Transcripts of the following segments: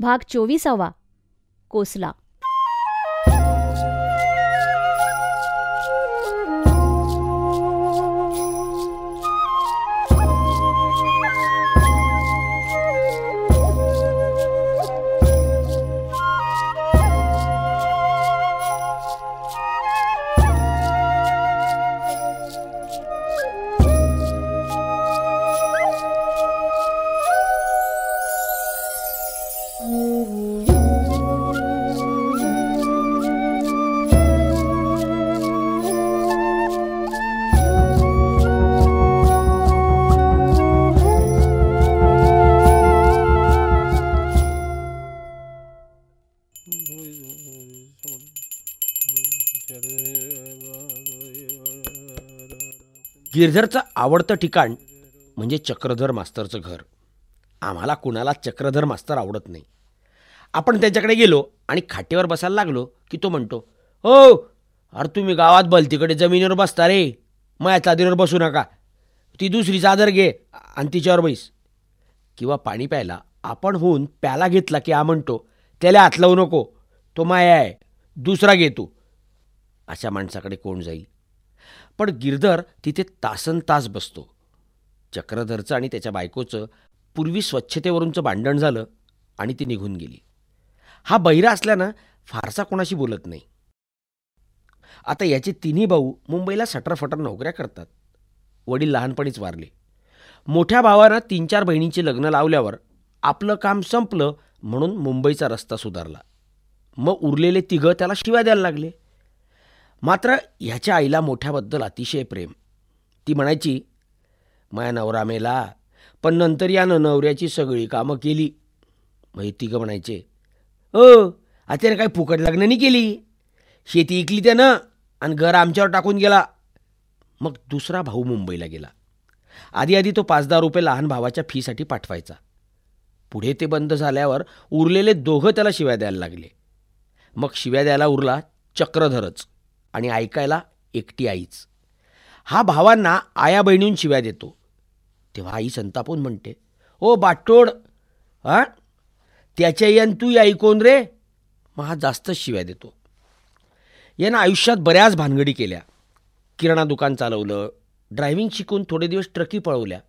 भाग चोवीसावा. कोसला. गिरधरचं आवडतं ठिकाण म्हणजे चक्रधर मास्तरचं घर. आम्हाला कुणाला चक्रधर मास्तर आवडत नाही. आपण त्याच्याकडे गेलो आणि खाटेवर बसायला लागलो की तो म्हणतो हो अरे तुम्ही गावात बलतीकडे जमिनीवर बसता रे. माया चादरीवर बसू नका. ती दुसरी चादर घे आणि तिच्यावर बैस. किंवा पाणी प्यायला आपण होऊन प्याला घेतला की हा म्हणतो त्याला हात लावू नको. तो माया आहे. दुसरा घे तू. अशा माणसाकडे कोण जाईल? पण गिरधर तिथे तासन तास बसतो. चक्रधरचं आणि त्याच्या बायकोचं पूर्वी स्वच्छतेवरूनचं भांडण झालं आणि ती निघून गेली. हा बहिरा असल्यानं फारसा कोणाशी बोलत नाही. आता याचे तिन्ही भाऊ मुंबईला सटरफटर नोकऱ्या करतात. वडील लहानपणीच वारले. मोठ्या भावानं तीन चार बहिणींची लग्न लावल्यावर आपलं काम संपलं म्हणून मुंबईचा रस्ता सुधारला. मग उरलेले तिघं त्याला शिव्या द्यायला लागले. मात्र ह्याच्या आईला मोठ्याबद्दल अतिशय प्रेम. ती म्हणायची माया नवरा मेला पण नंतर यानं नवऱ्याची सगळी कामं केली. मग हे तिघं म्हणायचे ओ आता काय फुकट लग्न नाही केली. शेती इकली त्यानं आणि घर आमच्यावर टाकून गेला. मग दुसरा भाऊ मुंबईला गेला. आधी आधी तो पाच दहा रुपये लहान भावाच्या फीसाठी पाठवायचा. पुढे ते बंद झाल्यावर उरलेले दोघं त्याला शिव्या द्यायला लागले. मग शिव्या द्यायला उरला चक्रधरच. आणि ऐकायला एकटी आईच. हा भावांना आया बहिणीहून शिव्या देतो. तेव्हा आई संतापून म्हणते ओ बाटोड हा? त्याच्या यान तू ऐकून रे? मग हा जास्तच शिव्या देतो. यानं आयुष्यात बऱ्याच भानगडी केल्या. किराणा दुकान चालवलं ड्रायव्हिंग शिकून थोडे दिवस ट्रकी पळवल्या.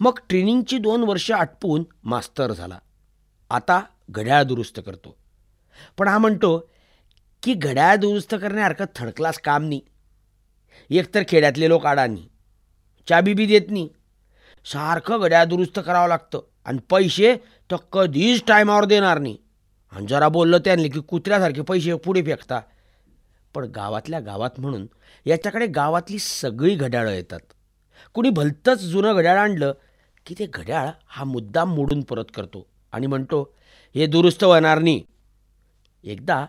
मग ट्रेनिंगची दोन वर्ष आटपून मास्तर झाला. आता घड्याळ दुरुस्त करतो. पण हा म्हणतो की घड्याळ दुरुस्त करण्यासारखं थर्ड क्लास काम नाही एकतर खेड्यातले लोक अडानी चाबी बी देत नाही सारखं घड्याळ दुरुस्त करावं लागतं आणि पैसे तर कधीच टायमावर देणार नाही आणि जरा बोललं त्यांनी की कुत्र्यासारखे पैसे पुढे फेकता. पण गावातल्या गावात म्हणून याच्याकडे गावातली सगळी घड्याळं येतात. कुणी भलतंच जुनं घड्याळ आणलं की ते घड्याळ हा मुद्दाम मोडून परत करतो आणि म्हणतो हे दुरुस्त होणार नाही एकदा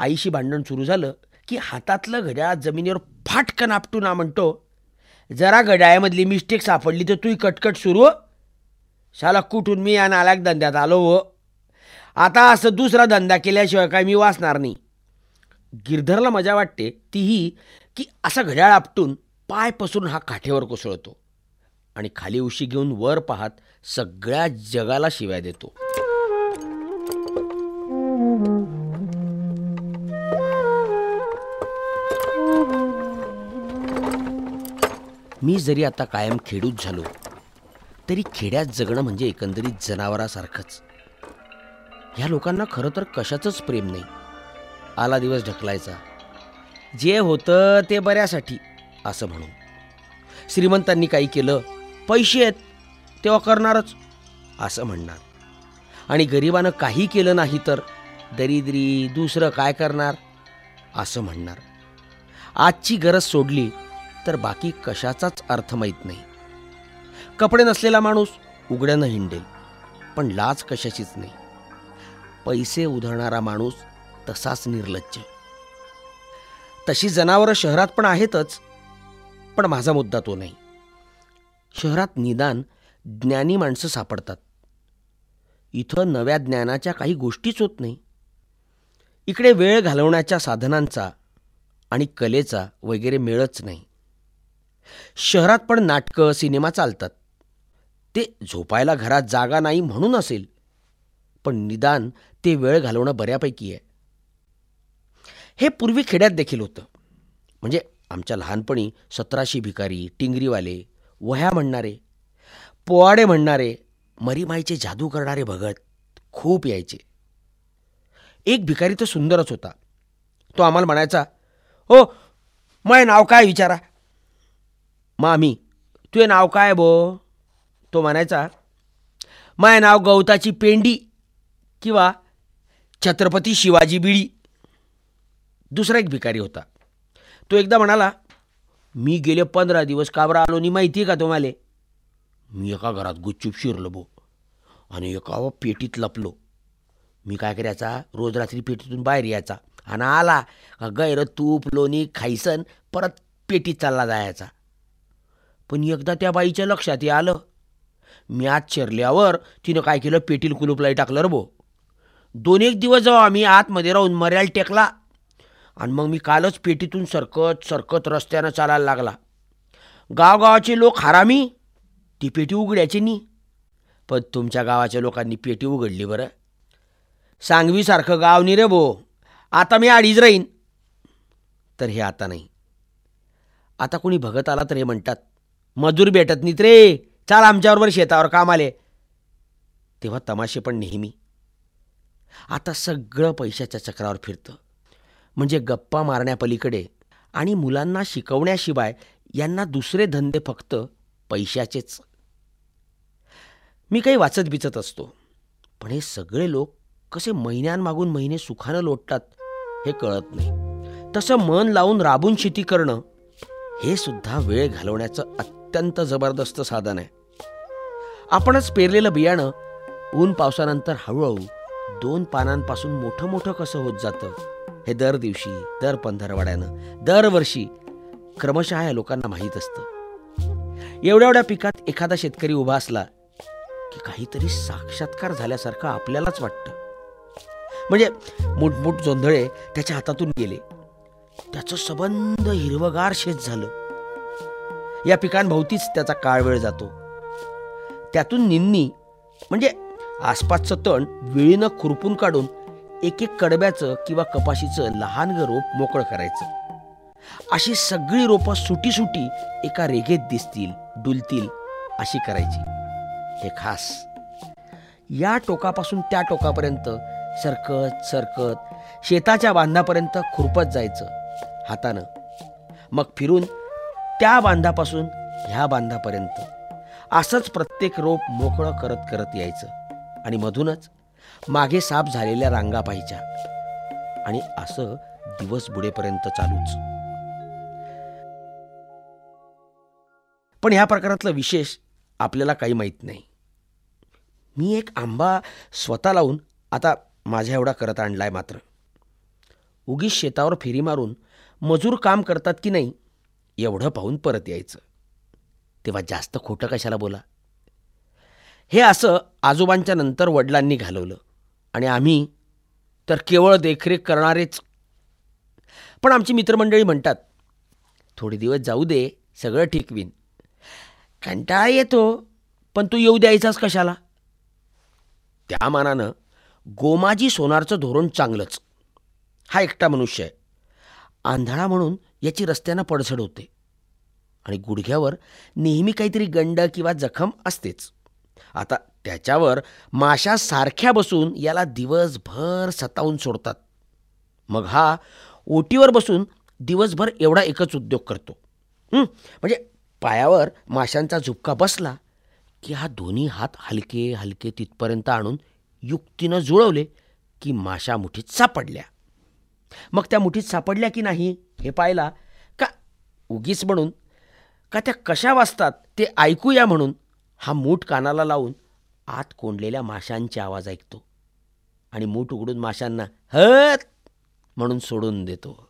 आईशी भांडण सुरू झालं की हातातलं घड्याळ जमिनीवर फाटकन आपटून ना म्हणतो जरा घड्याळामधली मिस्टेक सापडली तर तू कटकट सुरू हो. शाला कुठून मी या नाल्याक धंद्यात आलो व आता असं दुसरा धंदा केल्याशिवाय काय मी वाचणार नाही. गिरधरला मजा वाटते तीही की असा घड्याळ आपटून पाय पसरून हा काठेवर कोसळतो आणि खाली उशी घेऊन वर पाहत सगळ्या जगाला शिव्या देतो. मी जरी आता कायम खेडूत झालो तरी खेड्यात जगणं म्हणजे एकंदरीत जनावरासारखंच. ह्या लोकांना खरं तर कशाचंच प्रेम नाही. आला दिवस ढकलायचा. जे होतं ते बऱ्यासाठी असं म्हणून. श्रीमंतांनी काही केलं पैसे आहेत तेव्हा करणारच असं म्हणणार. आणि गरिबानं काही केलं नाही तर दरिद्री दुसरं काय करणार असं म्हणणार. आजची गरज सोडली तर बाकी कशाचाच अर्थ माहीत नाही. कपडे नसलेला माणूस उघड्यानं हिंडेल पण लाज कशाचीच नाही. पैसे उधळणारा माणूस तसाच निर्लज्ज. तशी जनावरं शहरात पण आहेतच पण माझा मुद्दा तो नाही. शहरात निदान ज्ञानी माणसं सापडतात. इथं नव्या ज्ञानाच्या काही गोष्टीच होत नाही. इकडे वेळ घालवण्याच्या साधनांचा आणि कलेचा वगैरे मेळच नाही. शहरात पण नाटकं सिनेमा चालतात. ते झोपायला घरात जागा नाही म्हणून असेल. पण निदान ते वेळ घालवणं बऱ्यापैकी आहे. हे पूर्वी खेड्यात देखील होतं. म्हणजे आमच्या लहानपणी सतराशी भिकारी टिंगरीवाले वह्या म्हणणारे पोवाडे म्हणणारे मरीमाईचे जादू करणारे भगत खूप यायचे. एक भिकारी तर सुंदरच होता. तो आम्हाला म्हणायचा हो माय नाव काय विचारा? मामी तुझे नाव काय बो तो म्हणायचा माय नाव गवताची पेंडी किंवा छत्रपती शिवाजी बिळी. दुसरा एक भिकारी होता. तो एकदा म्हणाला मी गेले पंधरा दिवस काबरा आलो नाही माहिती आहे का तुम्हाला? मी एका घरात गुच्चूप शिरलो बो आणि एका पेटीत लपलो. मी काय करायचा? रोज रात्री पेटीतून बाहेर यायचा आणि आला का गैर तूप लोणी खायसन परत पेटीत चालला जायचा. पण एकदा त्या बाईच्या लक्षात हे आलं मी आत शिरल्यावर तिनं काय केलं? पेटील कुलूपलाई टाकलं रे भो. दोन एक दिवस जाऊ आम्ही आतमध्ये राहून मर्याल टेकला. आणि मग मी कालच पेटीतून सरकत सरकत रस्त्यानं चालायला लागला. गावगावाचे लोक हरामी ती पेटी उघड्याची नाही पण तुमच्या गावाच्या लोकांनी पेटी उघडली बरं. सांगवीसारखं गाव नाही रे भो. आता मी आडीच राहीन. तर हे आता नाही. आता कोणी भगत आला तर हे म्हणतात मजूर भेटत नाहीत रे. चाल आमच्याबरोबर शेतावर काम आले. तेव्हा तमाशे पण नेहमी. आता सगळं पैशाच्या चक्रावर फिरतं. म्हणजे गप्पा मारण्यापलीकडे आणि मुलांना शिकवण्याशिवाय यांना दुसरे धंदे फक्त पैशाचेच. मी काही वाचत बिचत असतो. पण हे सगळे लोक कसे महिन्यांमागून महिने सुखानं लोटतात हे कळत नाही. तसं मन लावून राबून शेती करणं हे सुद्धा वेळ घालवण्याचं अत्यंत जबरदस्त साधन आहे. आपणच पेरलेलं बियाणं ऊन पावसानंतर हळूहळू दोन पानांपासून मोठं मोठं कसं होत जातं हे दर दिवशी दर पंधरवाड्यानं दरवर्षी क्रमशः या लोकांना माहीत असतं. एवढ्या एवढ्या पिकात एखादा शेतकरी उभा असला की काहीतरी साक्षात्कार झाल्यासारखं आपल्यालाच वाटतं. म्हणजे मोठमोठ जोंधळे त्याच्या हातातून गेले. त्याचं सबंध हिरवगार शेत झालं. या पिकांभोवतीच त्याचा काळ वेळ जातो. त्यातून निन्नी म्हणजे आसपासचं तण विळीनं खुरपून काढून एक एक कडब्याचं किंवा कपाशीचं लहान रोप मोकळं करायचं. अशी सगळी रोपं सुटी सुटी एका रेघेत दिसतील डुलतील अशी करायची. हे खास. या टोकापासून त्या टोकापर्यंत सरकत सरकत शेताच्या बांधापर्यंत खुरपत जायचं हातानं. मग फिरून त्या बांधापासून ह्या बांधापर्यंत असंच प्रत्येक रोप मोकळं करत करत यायचं. आणि मधूनच मागे साफ झालेल्या रांगा पाहिच्या आणि असं दिवस बुडेपर्यंत चालूच. पण ह्या प्रकारातलं विशेष आपल्याला काही माहीत नाही. मी एक आंबा स्वतः लावून आता माझ्या एवढा करत आणलाय मात्र. उगीच शेतावर फेरी मारून मजूर काम करतात की नाही एवढं पाहून परत यायचं. तेव्हा जास्त खोटं कशाला बोला? हे असं आजोबांच्या नंतर वडिलांनी घालवलं. आणि आम्ही तर केवळ देखरेख करणारेच. पण आमची मित्रमंडळी म्हणतात थोडे दिवस जाऊ दे सगळं ठीकवीन कंटाळा येतो पण तू येऊ द्यायचाच कशाला? त्या मानानं गोमाजी सोनारचं धोरण चांगलंच. हा एकटा मनुष्य आहे. आंधळा म्हणून याची रस्त्यानं पडझड होते. आणि गुडघ्यावर नेहमी काहीतरी गंड किंवा जखम असतेच. आता त्याच्यावर माशा सारख्या बसून याला दिवसभर सतावून सोडतात. मग हा ओटीवर बसून दिवसभर एवढा एकच उद्योग करतो. म्हणजे पायावर माशांचा झुपका बसला की हा दोन्ही हात हलके हलके तिथपर्यंत आणून युक्तीनं जुळवले की माशा मुठीत सापडल्या. मग त्या मुठीत सापडल्या की नाही हे पाहिला. का उगीच म्हणून का त्या कशा वाजतात ते ऐकूया म्हणून हा मूठ कानाला लावून आत कोंडलेल्या माशांचे आवाज ऐकतो. आणि मूठ उघडून माशांना हत! म्हणून सोडून देतो.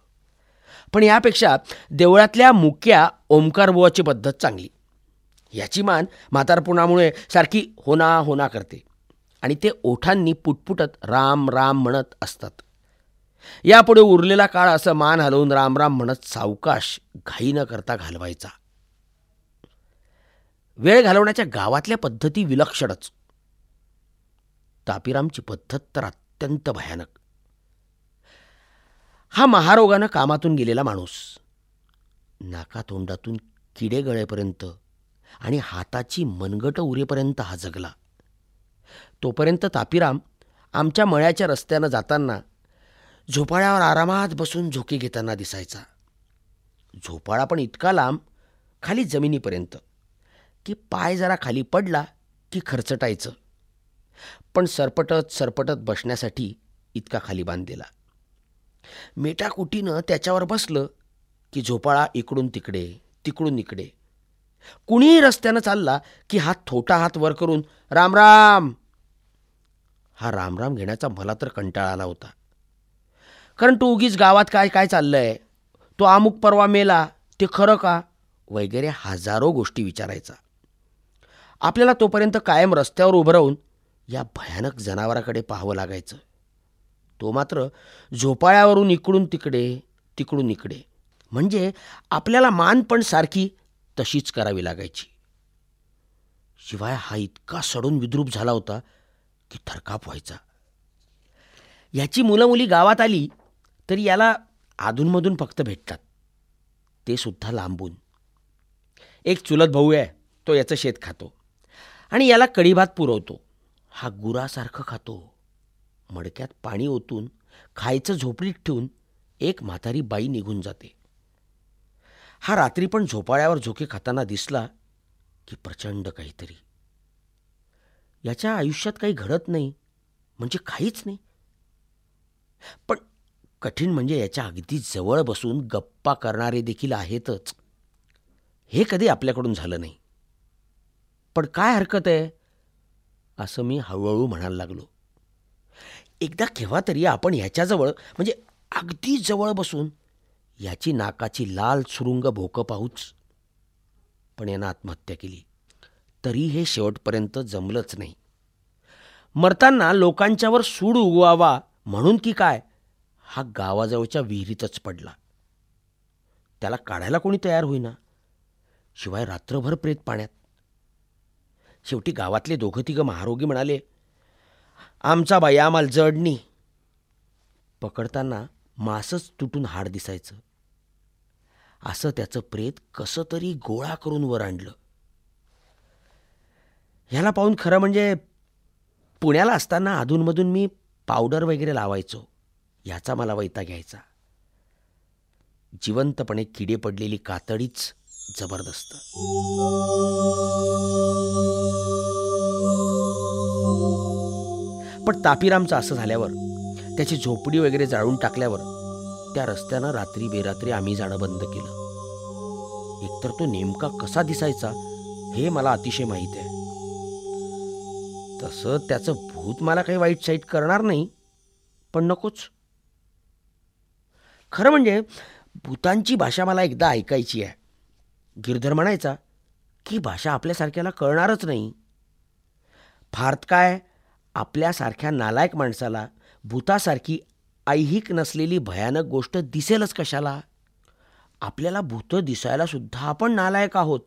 पण यापेक्षा देवळातल्या मुक्या ओंकारबुवाची पद्धत चांगली. याची मान म्हातारपणामुळे सारखी होना होना करते. आणि ते ओठांनी पुटपुटत राम राम म्हणत असतात. यापुढे उरलेला काळ असं मान हलवून रामराम म्हणत सावकाश घाई न करता घालवायचा. वेळ घालवण्याच्या गावातल्या पद्धती विलक्षणच. तापीरामची पद्धत तर अत्यंत भयानक. हा महारोगानं कामातून गेलेला माणूस. नाकातोंडातून किडे गळेपर्यंत आणि हाताची मनगट उरेपर्यंत हा जगला. तोपर्यंत तापीराम आमच्या मळ्याच्या रस्त्यानं जाताना झोपाळ्यावर आरामात बसून झोके घेताना दिसायचा. झोपाळा पण इतका लांब खाली जमिनीपर्यंत. की पाय जरा खाली पडला की खरचटायचं. पण सरपटत सरपटत बसण्यासाठी इतका खाली बांधलेला मेटाकुटीनं त्याच्यावर बसलं की झोपाळा इकडून तिकडे तिकडून इकडे. कुणीही रस्त्यानं चालला की हात थोटा हात वर करून राम राम. हा रामराम घेण्याचा मला तर कंटाळा आला होता. कारण तो उगीच गावात काय काय चाललंय? तो अमुक परवा मेला ते खरं का? वगैरे हजारो गोष्टी विचारायचा. आपल्याला तोपर्यंत कायम रस्त्यावर उभं राहून या भयानक जनावराकडे पाहावं लागायचं. तो मात्र झोपाळ्यावरून इकडून तिकडे तिकडून इकडे. म्हणजे आपल्याला मान पण सारखी तशीच करावी लागायची. शिवाय हा इतका सडून विद्रूप झाला होता की थरकाप व्हायचा. याची मुलं मुली गावात आली तरी याला अधूनमधून फक्त भेटतात. ते सुद्धा लांबून. एक चुलत भाऊ आहे तो याचं शेत खातो. आणि याला कढीभात पुरवतो. हा गुरासारखं खातो. मडक्यात पाणी ओतून खायचं झोपडीत ठेवून एक म्हातारी बाई निघून जाते. हा रात्री पण झोपाळ्यावर झोके खाताना दिसला की प्रचंड काहीतरी. याच्या आयुष्यात काही घडत नाही म्हणजे काहीच नाही. पण कठीण म्हणजे याच्या अगदी जवळ बसून गप्पा करणारे देखील आहेतच. हे कधी आपल्याकडून झालं नाही. पण काय हरकत आहे? असं मी हळूहळू म्हणायला लागलो. एकदा केव्हा तरी आपण ह्याच्याजवळ म्हणजे अगदी जवळ बसून याची नाकाची लाल सुरुंग भोकं पाहूच. पण यानं आत्महत्या केली. तरी हे शेवटपर्यंत जमलंच नाही. मरताना लोकांच्यावर सूड उगवावा म्हणून की काय? हा गावाजवळच्या विहिरीतच पडला. त्याला काढायला कोणी तयार होईना. शिवाय रात्रभर प्रेत पाण्यात. शेवटी गावातले दोघं तिघं महारोगी म्हणाले आमचा बाई आम्हाला जडणी पकडताना मासच तुटून हाड दिसायचं. असं त्याचं प्रेत कसं तरी गोळा करून वर आणलं. ह्याला पाहून खरं म्हणजे पुण्याला असताना अधूनमधून मी पावडर वगैरे लावायचो. याचा मला वैता घ्यायचा जिवंतपणे किडे पडलेली कातडीच जबरदस्त. पण तापीरामचं असं झाल्यावर त्याची झोपडी वगैरे जाळून टाकल्यावर त्या रस्त्यानं रात्री बेरात्री आम्ही जाणं बंद केलं. एकतर तो नेमका कसा दिसायचा हे मला अतिशय माहीत आहे. तसं त्याचं भूत मला काही वाईट साईट करणार नाही पण नकोच. खरं म्हणजे भूतांची भाषा मला एकदा ऐकायची आहे. गिरधर म्हणायचा की भाषा आपल्यासारख्याला कळणारच नाही. फारत काय? आपल्यासारख्या नालायक माणसाला भूतासारखी ऐहिक नसलेली भयानक गोष्ट दिसेलच कशाला? आपल्याला भूतं दिसायला सुद्धा आपण नालायक आहोत.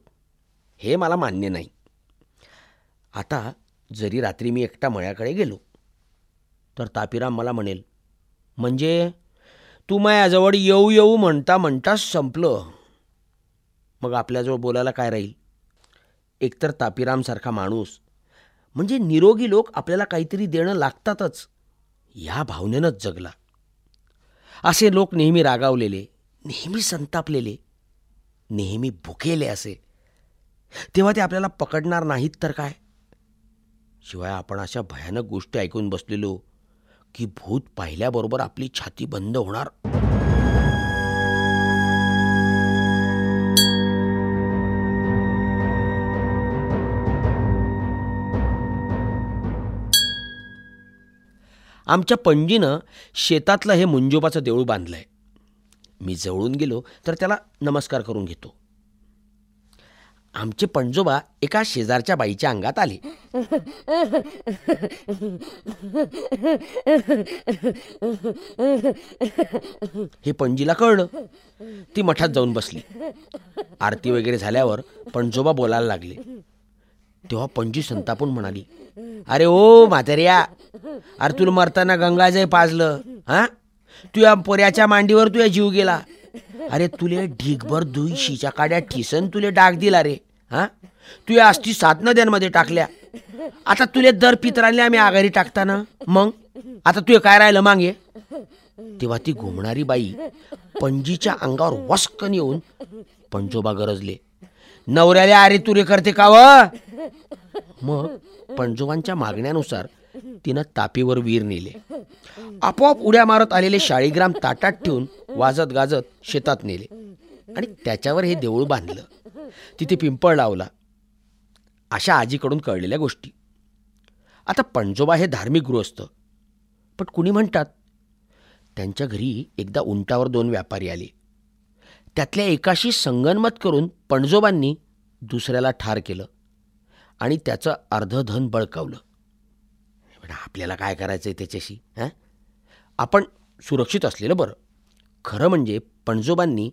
हे मला मान्य नाही. आता जरी रात्री मी एकटा मळ्याकडे गेलो तर तापिराम मला म्हणेल म्हणजे तू मायाजवळ येऊ येऊ म्हणता म्हणताच संपलं. मग आपल्याजवळ बोलायला काय राहील? एकतर तापीरामसारखा माणूस. म्हणजे निरोगी लोक आपल्याला काहीतरी देणं लागतातच. या भावनेनंच जगला. असे लोक नेहमी रागावलेले नेहमी संतापलेले नेहमी भुकेले असे. तेव्हा ते आपल्याला पकडणार नाहीत तर काय? शिवाय आपण अशा भयानक गोष्टी ऐकून बसलेलो की भूत पाहिल्याबरोबर आपली छाती बंद होणार. आमच्या पणजीनं शेतातलं हे मुंजोबाचं देऊळ बांधलं आहे मी जवळून गेलो तर त्याला नमस्कार करून घेतो. आमचे पणजोबा एका शेजारच्या बाईच्या अंगात आले. हे पणजीला कळलं. ती मठात जाऊन बसली. आरती वगैरे झाल्यावर पणजोबा बोलायला लागले. तेव्हा पणजी संतापून म्हणाली अरे ओ म्हाताऱ्या अरे तुला मरताना गंगाजय पाजलं हा? तुझ्या पोऱ्याच्या मांडीवर तुझ्या जीव गेला. अरे तुले ढीगभर धुई शिच्या काड्या ठिसन तुले डाग दिला रे हा? तुझ्या अस्थि सात नद्यांमध्ये टाकल्या. आता तुले दर पितरांनी आम्ही आघारी टाकताना मग? आता तुझे काय राहिलं मागे? तेव्हा ती घुमणारी बाई पणजीच्या अंगावर वस्कन येऊन पंजोबा गरजले. नवऱ्याला अरे तुरे करते का व? मग पणजोबांच्या मागण्यानुसार तिनं तापीवर वीर नेले. आपोआप उड्या मारत आलेले शाळीग्राम ताटात ठेवून वाजत गाजत शेतात नेले. आणि त्याच्यावर हे देऊळ बांधलं. तिथे पिंपळ लावला. अशा आजीकडून कळलेल्या गोष्टी. आता पणजोबा हे धार्मिक गृहस्थ. पण कुणी म्हणतात? त्यांच्या घरी एकदा उंटावर दोन व्यापारी आले. त्यातल्या एकाशी संगनमत करून पणजोबांनी दुसऱ्याला ठार केलं. आणि त्याचं अर्धं धन बळकावलं. पण आपल्याला काय करायचं आहे त्याच्याशी हां? आपण सुरक्षित असलेलं बरं. खरं म्हणजे पणजोबांनी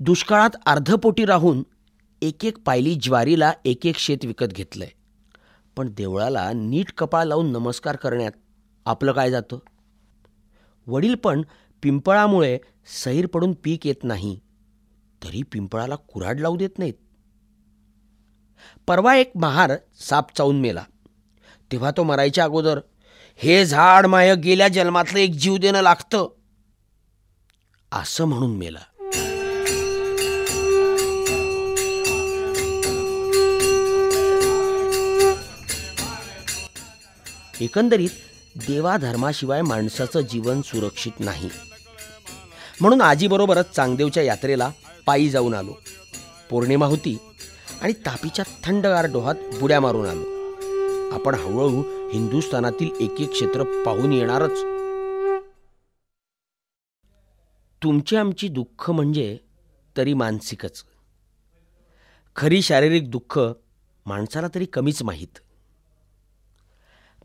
दुष्काळात अर्धपोटी राहून एक एक पायली ज्वारीला एक एक शेत विकत घेतलं आहे पण देवळाला नीट कपाळ लावून नमस्कार करण्यात आपलं काय जातं? वडील पण पिंपळामुळे सैर पडून पीक येत नाही. तरी पिंपळाला कुऱ्हाड लावू देत नाहीत. परवा एक महार साप चावून मेला. तेव्हा तो मरायच्या अगोदर हे झाड माय गेल्या जन्मातलं एक जीव देणं लागतं. असं म्हणून मेला. एकंदरीत देवाधर्माशिवाय माणसाचं जीवन सुरक्षित नाही. म्हणून आजीबरोबरच चांगदेवच्या यात्रेला पायी जाऊन आलो. पौर्णिमा होती. आणि तापीच्या थंडगार डोहात बुड्या मारून आलो. आपण हळूहळू हिंदुस्थानातील एक एक क्षेत्र पाहून येणारच. तुमची आमची दुःख म्हणजे तरी मानसिकच. खरी शारीरिक दुःख माणसाला तरी कमीच माहीत.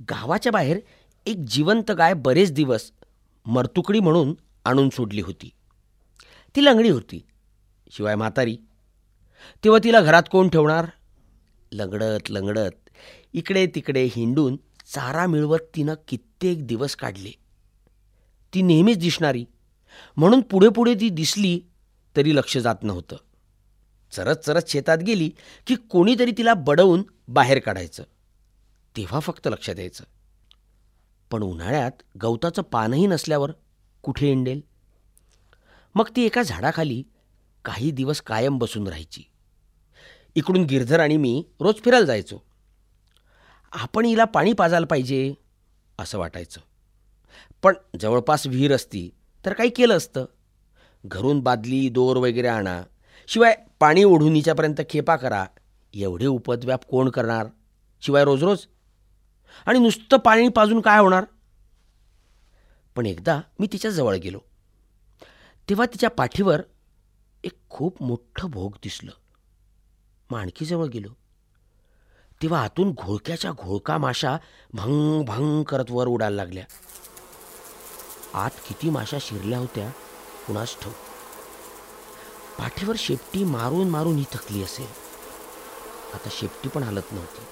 गावाच्या बाहेर एक जिवंत गाय बरेच दिवस मरतुकडी म्हणून आणून सोडली होती. ती लंगडी होती. शिवाय म्हातारी तेव्हा तिला घरात कोण ठेवणार? लंगडत लंगडत. इकडे तिकडे हिंडून चारा मिळवत तिनं कित्येक दिवस काढले. ती नेहमीच दिसणारी. म्हणून पुढे पुढे ती दिसली तरी लक्ष जात नव्हतं. चरत चरत शेतात गेली की कोणीतरी तिला बडवून बाहेर काढायचं. तेव्हा फक्त लक्षात यायचं. पण उन्हाळ्यात गवताचं पानही नसल्यावर कुठे इंडेल मग ती एका झाडाखाली काही दिवस कायम बसून राहायची. इकडून गिरधर आणि मी रोज फिरायला जायचो. आपण हिला पाणी पाजायला पाहिजे असं वाटायचं. पण जवळपास विहीर असती तर काही केलं असतं. घरून बादली दोर वगैरे आणा. शिवाय पाणी ओढून हिच्यापर्यंत खेपा करा. एवढे उपद्व्याप कोण करणार? शिवाय रोज रोज आणि नुसतं पाणी पाजून काय होणार? पण एकदा मी तिच्या जवळ गेलो. तेव्हा तिच्या पाठीवर एक खूप मोठं भोग दिसलं. मग आणखी जवळ गेलो. तेव्हा आतून घोळक्याच्या घोळका माशा भंग भंग करत वर उडायला लागल्या. आत किती माशा शिरल्या होत्या कुणास ठेव पाठीवर शेपटी मारून मारून ही थकली असेल. आता शेपटी पण हलत नव्हती.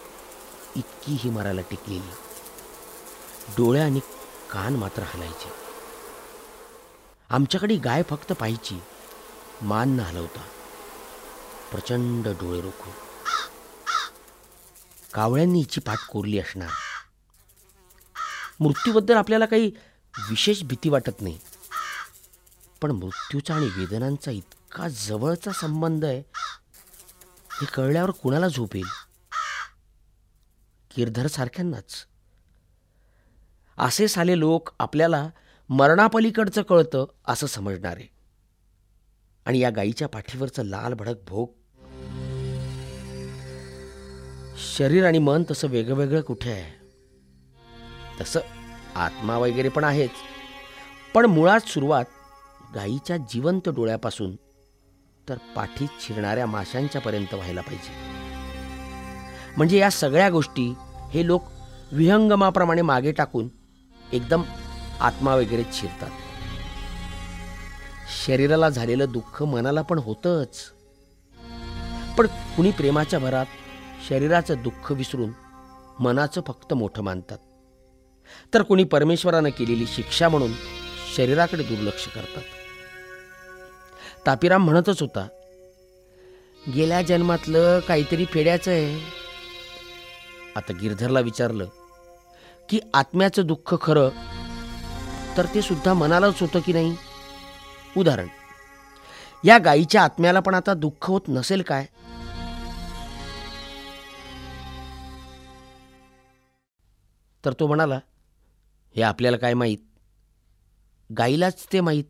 इतकी ही मरायला टिकलेली. डोळे आणि कान मात्र हलायचे. आमच्याकडे गाय फक्त पाहायची. मान न हलवता प्रचंड डोळे रोखून. कावळ्यांनी हिची पाठ कोरली असणार. मृत्यूबद्दल आपल्याला काही विशेष भीती वाटत नाही. पण मृत्यूचा आणि वेदनांचा इतका जवळचा संबंध आहे हे कळल्यावर कुणाला झोप येईल? किरधर सारख्यांनाच. असे साले लोक आपल्याला मरणापलीकडचं कळतं असं समजणार. आहे आणि या गाईच्या पाठीवरचं लाल भडक भोग. शरीर आणि मन तसं वेगवेगळं कुठे आहे? तसं आत्मा वगैरे पण आहेच. पण मुळात सुरुवात गाईच्या जिवंत डोळ्यापासून तर पाठीत शिरणाऱ्या माशांच्या पर्यंत व्हायला पाहिजे. म्हणजे या सगळ्या गोष्टी हे लोक विहंगमाप्रमाणे मागे टाकून एकदम आत्मा वगैरे शिरतात. शरीराला झालेलं दुःख मनाला पण होतंच. पण कुणी प्रेमाच्या भरात शरीराचं दुःख विसरून मनाचं फक्त मोठं मानतात. तर कुणी परमेश्वरानं केलेली शिक्षा म्हणून शरीराकडे दुर्लक्ष करतात. तापीराम म्हणतच होता गेल्या जन्मातलं काहीतरी फेड्याचं आहे. आता गिरधरला विचारलं की आत्म्याचं दुःख खरं? तर ते सुद्धा मनालाच होतं की नाही? उदाहरण. या गायीच्या आत्म्याला पण आता दुःख होत नसेल काय? तर तो म्हणाला हे आपल्याला काय माहीत? गाईलाच ते माहीत